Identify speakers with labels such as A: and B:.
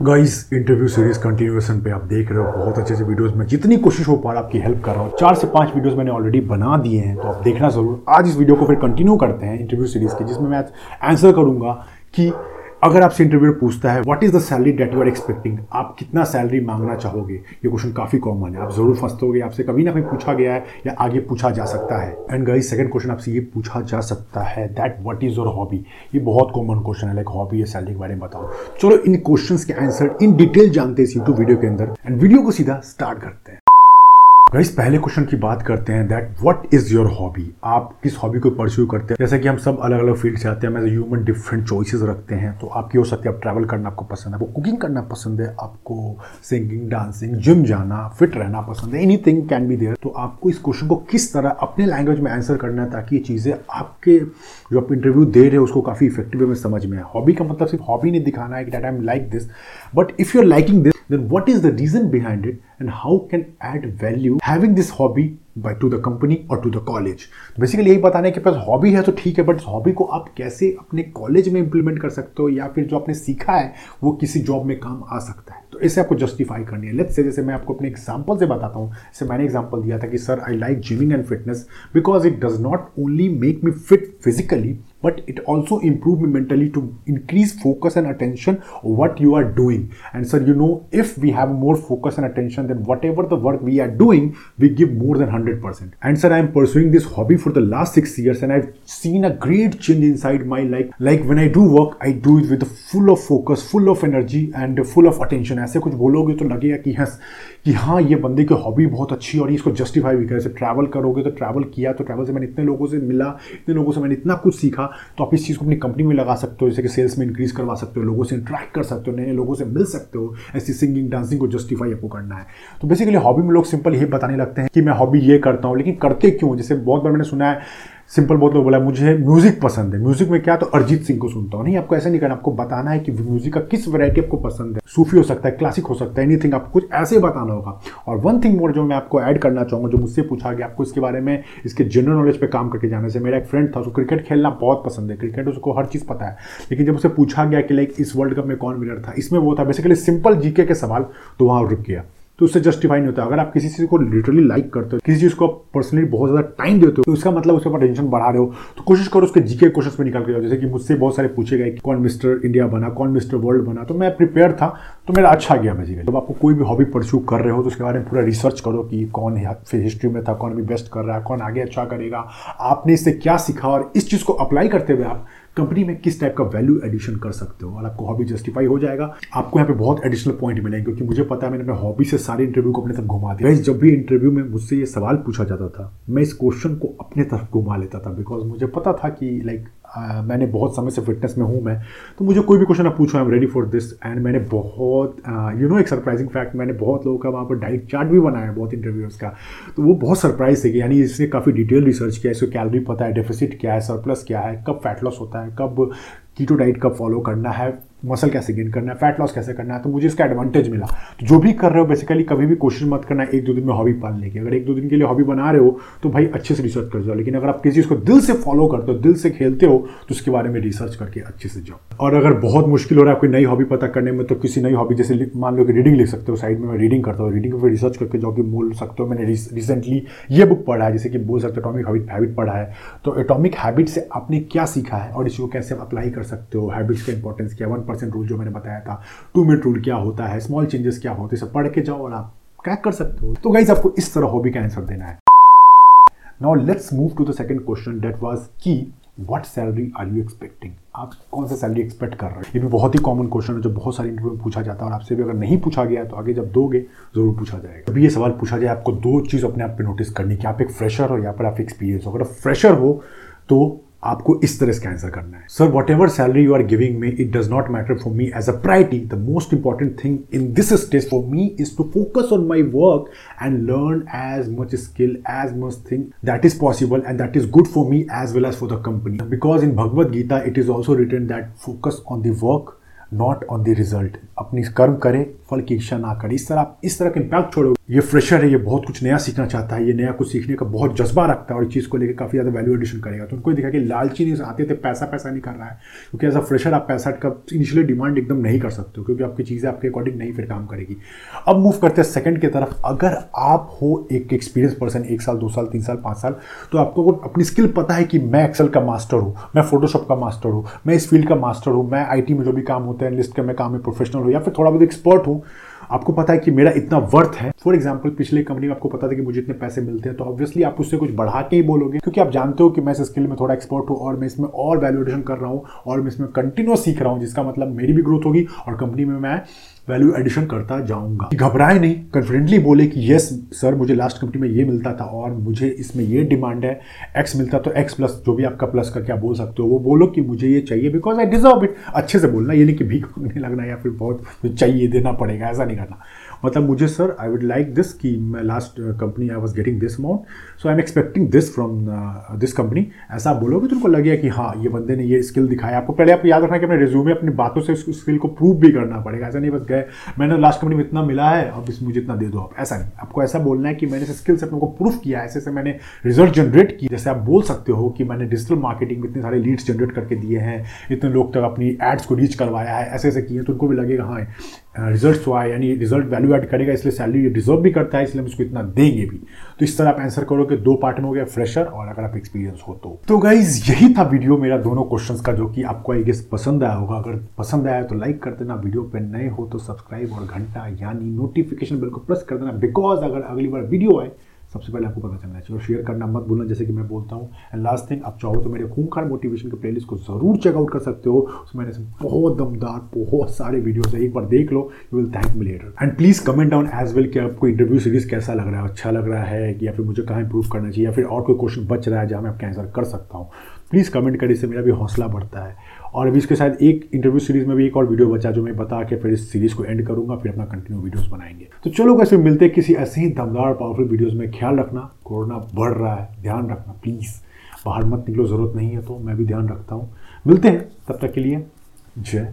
A: Guys interview series continuation पे आप देख रहे हो, बहुत अच्छे से वीडियोस में जितनी कोशिश हो पा रहा आपकी हेल्प कर रहा हूँ। चार से पाँच वीडियोस मैंने ऑलरेडी बना दिए हैं तो आप देखना ज़रूर। आज इस वीडियो को फिर कंटिन्यू करते हैं इंटरव्यू सीरीज़ की, जिसमें मैं आंसर करूँगा कि अगर आपसे इंटरव्यू पूछता है what is the salary that you are expecting आप कितना सैलरी मांगना चाहोगे? ये क्वेश्चन काफ़ी कॉमन है। आप ज़रूर फंसते आपसे कभी ना कभी पूछा गया है या आगे पूछा जा सकता है। एंड गाइस सेकंड क्वेश्चन आपसे ये पूछा जा सकता है that what is your hobby ये बहुत कॉमन क्वेश्चन है। लाइक हॉबी या सैलरी के बारे में बताओ। चलो इन क्वेश्चन के आंसर इन डिटेल जानते हैं इस यूट्यूब वीडियो के अंदर। एंड वीडियो को सीधा स्टार्ट करते हैं। गाइस पहले क्वेश्चन की बात करते हैं that what is your hobby आप किस हॉबी को परस्यू करते हैं? जैसे कि हम सब अलग अलग फ़ील्ड से आते हैं एज ह्यूमन डिफरेंट चॉइसेस रखते हैं तो आपकी हो सकती है आप ट्रैवल करना आपको पसंद है, आपको कुकिंग करना पसंद है, आपको सिंगिंग डांसिंग जिम जाना फिट रहना पसंद है एनी कैन बी देयर तो आपको इस क्वेश्चन को किस तरह अपने लैंग्वेज में आंसर करना है ताकि ये चीज़ें आपके जो आप इंटरव्यू दे रहे हो उसको काफ़ी इफ़ेक्टिव में समझ में आए। हॉबी का मतलब सिर्फ़ हॉबी नहीं दिखाना है कि that I am like this but if you are liking this then what is the reason behind it and how can add add having this hobby by, to the company or to the college. Basically यही बताने के पास hobby है तो ठीक है but hobby को आप कैसे अपने कॉलेज में इंप्लीमेंट कर सकते हो या फिर जो आपने सीखा है, वो किसी जॉब में काम आ सकता है। तो इसे आपको जस्टिफाई करनी है। लेट्स से जैसे मैं आपको अपने एग्ज़ाम्पल से बताता हूँ। जैसे मैंने एग्ज़ाम्पल दिया था कि sir I like gymming and fitness because it does not only make me fit physically but it also improve me mentally to increase focus and attention what you are doing and sir you know if we have more focus and attention then whatever the work we are doing we give more than 100% and sir i am pursuing this hobby for the last six years and i've seen a great change inside my life like when i do work i do it with full of focus full of energy and full of attention ऐसे कुछ बोलोगे तो लगेगा कि हाँ कि हाँ ये बंदे की हॉबी बहुत अच्छी और इसको जस्टिफाई भी करे ट्रैवल करोगे तो ट्रैवल किया तो ट्रैवल से मैंने इतने लोगों से मिला इतने लोगों से मैंने इतना कुछ सीखा तो आप इस चीज़ को अपनी कंपनी में लगा सकते हो, जैसे कि सेल्स में इंक्रीज करवा सकते हो, लोगों से इंट्रैक्ट कर सकते हो, नए लोगों से मिल सकते हो, ऐसी सिंगिंग डांसिंग को जस्टिफाई आपको करना है। तो बेसिकली हॉबी में लोग सिंपल ये बताने लगते हैं कि मैं हॉबी ये करता हूँ, लेकिन करते क्यों? जैसे बहुत बार मैंने सुना है सिंपल बहुत लोग बोला, मुझे म्यूज़िक पसंद है। म्यूज़िक में क्या तो अरिजीत सिंह को सुनता हूँ। नहीं, आपको ऐसा नहीं करना, आपको बताना है कि म्यूज़िक का किस वैरायटी आपको पसंद है। सूफी हो सकता है क्लासिक हो सकता है एनीथिंग आपको कुछ ऐसे बताना होगा। और वन थिंग मोर जो मैं आपको ऐड करना चाहूँगा, जो मुझसे पूछा गया, आपको इसके बारे में, इसके जनरल नॉलेज पर काम करके जाने से, मेरा एक फ्रेंड था, उसको क्रिकेट खेलना बहुत पसंद है। क्रिकेट उसको हर चीज़ पता है। लेकिन जब उसे पूछा गया कि, लाइक, इस वर्ल्ड कप में कौन विनर था? इसमें वो था बेसिकली सिंपल जीके के सवाल तो वहाँ रुक गया। तो उससे जस्टिफाई नहीं होता। अगर आप किसी चीज़ को लिटरली लाइक करते हो, किसी चीज़ को पर्सनली बहुत ज़्यादा टाइम देते हो तो उसका मतलब उसके ऊपर टेंशन बढ़ा रहे हो तो कोशिश करो उसके जीके क्वेश्चन में निकाल के जाओ। जैसे कि मुझसे बहुत सारे पूछे गए कि कौन मिस्टर इंडिया बना, कौन मिस्टर वर्ल्ड बना। तो मैं प्रिपेयर था तो मेरा अच्छा गया बेसिकली जब आपको कोई भी हॉबी परस्यू कर रहे हो तो उसके बारे में पूरा रिसर्च करो कि कौन फिर हिस्ट्री में था, कौन भी बेस्ट कर रहा है, कौन आगे अच्छा करेगा। आपने इससे क्या सीखा और इस चीज़ को अप्लाई करते हुए आप कंपनी में किस टाइप का वैल्यू एडिशन कर सकते हो? और आपको हॉबी जस्टिफाई हो जाएगा। आपको यहाँ पे बहुत एडिशनल पॉइंट मिलेंगे, क्योंकि मुझे पता है मैंने अपने हॉबी से सारे इंटरव्यू को अपने तरफ़ घुमा दिया। जब भी इंटरव्यू में मुझसे ये सवाल पूछा जाता था, मैं इस क्वेश्चन को अपने तरफ़ घुमा लेता था बिकॉज़ मुझे पता था कि लाइक आ, मैंने बहुत समय से फिटनेस में हूँ मैं। तो मुझे कोई भी क्वेश्चन आप पूछो I am ready for this and मैंने बहुत यू नो एक सरप्राइजिंग फैक्ट मैंने बहुत लोगों का वहाँ पर डाइट चार्ट भी बनाया है बहुत इंटरव्यूज़ का। तो वो बहुत सरप्राइज़ थे कि यानी इसने काफ़ी डिटेल रिसर्च किया इसको कैलरी पता है डेफिसिट क्या है सरप्लस क्या है कब फैट लॉस होता है कब कीटो डाइट कब फॉलो करना है। मसल कैसे गेन करना है फैट लॉस कैसे करना है तो मुझे इसका एडवांटेज मिला। तो जो भी कर रहे हो बेसिकली कभी भी कोशिश मत करना एक दो दिन में हॉबी पालने की। अगर एक दो दिन के लिए हॉबी बना रहे हो तो भाई अच्छे से रिसर्च कर जाओ। लेकिन अगर आप किसी चीज़ को दिल से फॉलो करते हो, दिल से खेलते हो तो उसके बारे में रिसर्च करके अच्छे से जाओ। और अगर बहुत मुश्किल हो रहा है कोई नई हॉबी पता करने में तो किसी नई हॉबी जैसे मान लो कि रीडिंग लिख सकते हो साइड में मैं रीडिंग करता हूँ रीडिंग पर रिसर्च करके जाओ कि बोल सकते हो, मैंने रिसेंटली ये बुक पढ़ा है, जैसे कि बोल सकते हो एटॉमिक हैबिट पढ़ा है। तो एटॉमिक हैबिट से आपने क्या सीखा है, और इसको कैसे अप्लाई कर सकते हो हैबिट्स का इंपॉर्टेंस क्या वन परसेंट रूल जो मैंने बताया था। टू मिनट रूल क्या होता है? स्मॉल चेंजेस क्या होते हैं? सब पढ़ के जाओ और आप क्रैक कर सकते हो। तो गाइज़ आपको इस तरह हॉबी का आंसर देना है। Now let's move to the second question that was की what salary are you expecting आप कौन सा सैलरी एक्सपेक्ट कर रहे हो? ये भी बहुत ही कॉमन क्वेश्चन है जो बहुत सारे इंटरव्यू में पूछा जाता है और आपसे भी अगर नहीं पूछा गया तो आगे जब दोगे, ज़रूर पूछा जाएगा। अभी ये सवाल पूछा जाए, आपको दो चीज़ अपने आप पे नोटिस करनी कि आप एक फ्रेशर हो या फिर आप एक्सपीरियंस हो। अगर फ्रेशर हो तो आपको इस तरह से आंसर करना है। Sir whatever salary you are giving me it does not matter for me as a priority the most important thing in this stage for me is to focus on my work and learn as much skill as much thing that is possible and that is good for me as well as for the company because in Bhagavad Gita it is also written that focus on the work not on the result अपनी कर्म करे, फल की इच्छा ना करे। इस तरह आप, इस तरह का इम्पैक्ट छोड़ोगे ये फ्रेशर है, ये बहुत कुछ नया सीखना चाहता है। ये नया कुछ सीखने का बहुत जज्बा रखता है और इस चीज़ को लेकर काफ़ी ज़्यादा वैल्यू एडिशन करेगा। तो उनको देखा कि लालची नहीं, आते थे पैसा पैसा नहीं कर रहा है। क्योंकि एज अ फ्रेशर आप पैसा का इनिशियली डिमांड एकदम नहीं कर सकते हो, क्योंकि आपकी चीज़ें आपके अकॉर्डिंग नहीं फिर काम करेगी। अब मूव करते हैं सेकंड की तरफ़। अगर आप हो एक एक्सपीरियंस पर्सन एक साल, दो साल, तीन साल, पाँच साल तो आपको अपनी स्किल पता है कि मैं एक्सेल का मास्टर हूँ, मैं फोटोशॉप का मास्टर हूँ, मैं इस फ़ील्ड का मास्टर हूँ, मैं आई में जो भी काम होते हैं लिस्ट का मैं काम में प्रोफेशनल हूँ या फिर थोड़ा बहुत एक्सपर्ट हूँ, आपको पता है कि मेरा इतना वर्थ है। फॉर एग्ज़ाम्पल पिछले कंपनी में आपको पता था कि मुझे इतने पैसे मिलते हैं तो ऑब्वियसली आप उससे कुछ बढ़ा के ही बोलोगे, क्योंकि आप जानते हो कि मैं इस स्किल में थोड़ा एक्सपर्ट हूँ और मैं इसमें और वैल्यूएशन कर रहा हूँ और मैं इसमें कंटिन्यूस सीख रहा हूँ, जिसका मतलब मेरी भी ग्रोथ होगी और कंपनी में मैं वैल्यू एडिशन करता जाऊँगा। घबराए नहीं कॉन्फिडेंटली बोले कि यस सर मुझे लास्ट कंपनी में ये मिलता था और मुझे इसमें ये डिमांड है एक्स मिलता तो एक्स प्लस जो भी आपका प्लस करके आप बोल सकते हो, वो बोलो कि मुझे ये चाहिए बिकॉज़ आई डिजर्व इट अच्छे से बोलना, ये नहीं कि भीख नहीं लगना या फिर बहुत चाहिए देना पड़ेगा, ऐसा नहीं करना। मतलब मुझे sir I would like this कि मैं last company I was getting this amount so I am expecting this from this company ऐसा आप बोलोगे तो उनको लगेगा कि हाँ ये बंदे ने ये स्किल दिखाया आपको पहले आपको याद रखना कि अपने रिज्यूमे अपनी बातों से उस स्किल को प्रूव भी करना पड़ेगा। ऐसा नहीं बस गए, मैंने लास्ट कंपनी में इतना मिला है, अब इस, मुझे इतना दे दो आप। ऐसा नहीं। आपको ऐसा बोलना है कि मैंने स्किल से अपने को प्रूफ किया ऐसे से मैंने रिज़ल्ट जनरेट की जैसे आप बोल सकते हो कि मैंने डिजिटल मार्केटिंग में इतने सारे लीड्स जनरेट करके दिए हैं, इतने लोग तक अपनी एड्स को रीच करवाया है, ऐसे ऐसे किए तो उनको भी लगेगा हाँ रिज़ल्ट हुआ है, यानी रिज़ल्ट वैल्यू एड करेगा, इसलिए सैलरी डिजर्व भी करता है, इसलिए हम उसको इतना देंगे भी। तो इस तरह आप आंसर करो कि दो पार्ट में हो गया फ्रेशर और अगर आप एक्सपीरियंस हो तो। तो गाइज़ यही था वीडियो मेरा दोनों क्वेश्चन का, जो कि आपको आई गेस पसंद आया होगा। अगर पसंद आया तो लाइक कर देना वीडियो पर नए हो तो सब्सक्राइब और घंटा, यानी नोटिफिकेशन बिल को प्रेस कर देना बिकॉज़ अगर अगली बार वीडियो आए सबसे पहले आपको पता चलना चाहिए और शेयर करना मत भूलना, जैसे कि मैं बोलता हूँ। एंड लास्ट थिंग आप चाहो तो मेरे खूंखार मोटिवेशन के प्लेलिस्ट को ज़रूर चेकआउट कर सकते हो। उसमें ऐसे बहुत दमदार, बहुत सारे वीडियोस है। एक बार देख लो you will thank me later and please comment down as well कि आपको इंटरव्यू सीरीज़ कैसा लग रहा है अच्छा लग रहा है, या फिर मुझे कहाँ इंप्रूव करना चाहिए, या फिर और कोई क्वेश्चन बच रहा है जहाँ मैं आपका आंसर कर सकता हूँ। प्लीज़ कमेंट करें इससे मेरा भी हौसला बढ़ता है। और अभी इसके साथ एक इंटरव्यू सीरीज़ में भी एक और वीडियो बचा जो मैं बता के फिर इस सीरीज़ को एंड करूँगा, फिर अपना कंटिन्यू वीडियोस बनाएँगे। तो चलो कैसे मिलते हैं किसी ऐसे ही दमदार पावरफुल वीडियोस में। ख्याल रखना, कोरोना बढ़ रहा है, ध्यान रखना प्लीज़ बाहर मत निकलो, ज़रूरत नहीं है तो मैं भी ध्यान रखता हूँ। मिलते हैं, तब तक के लिए जय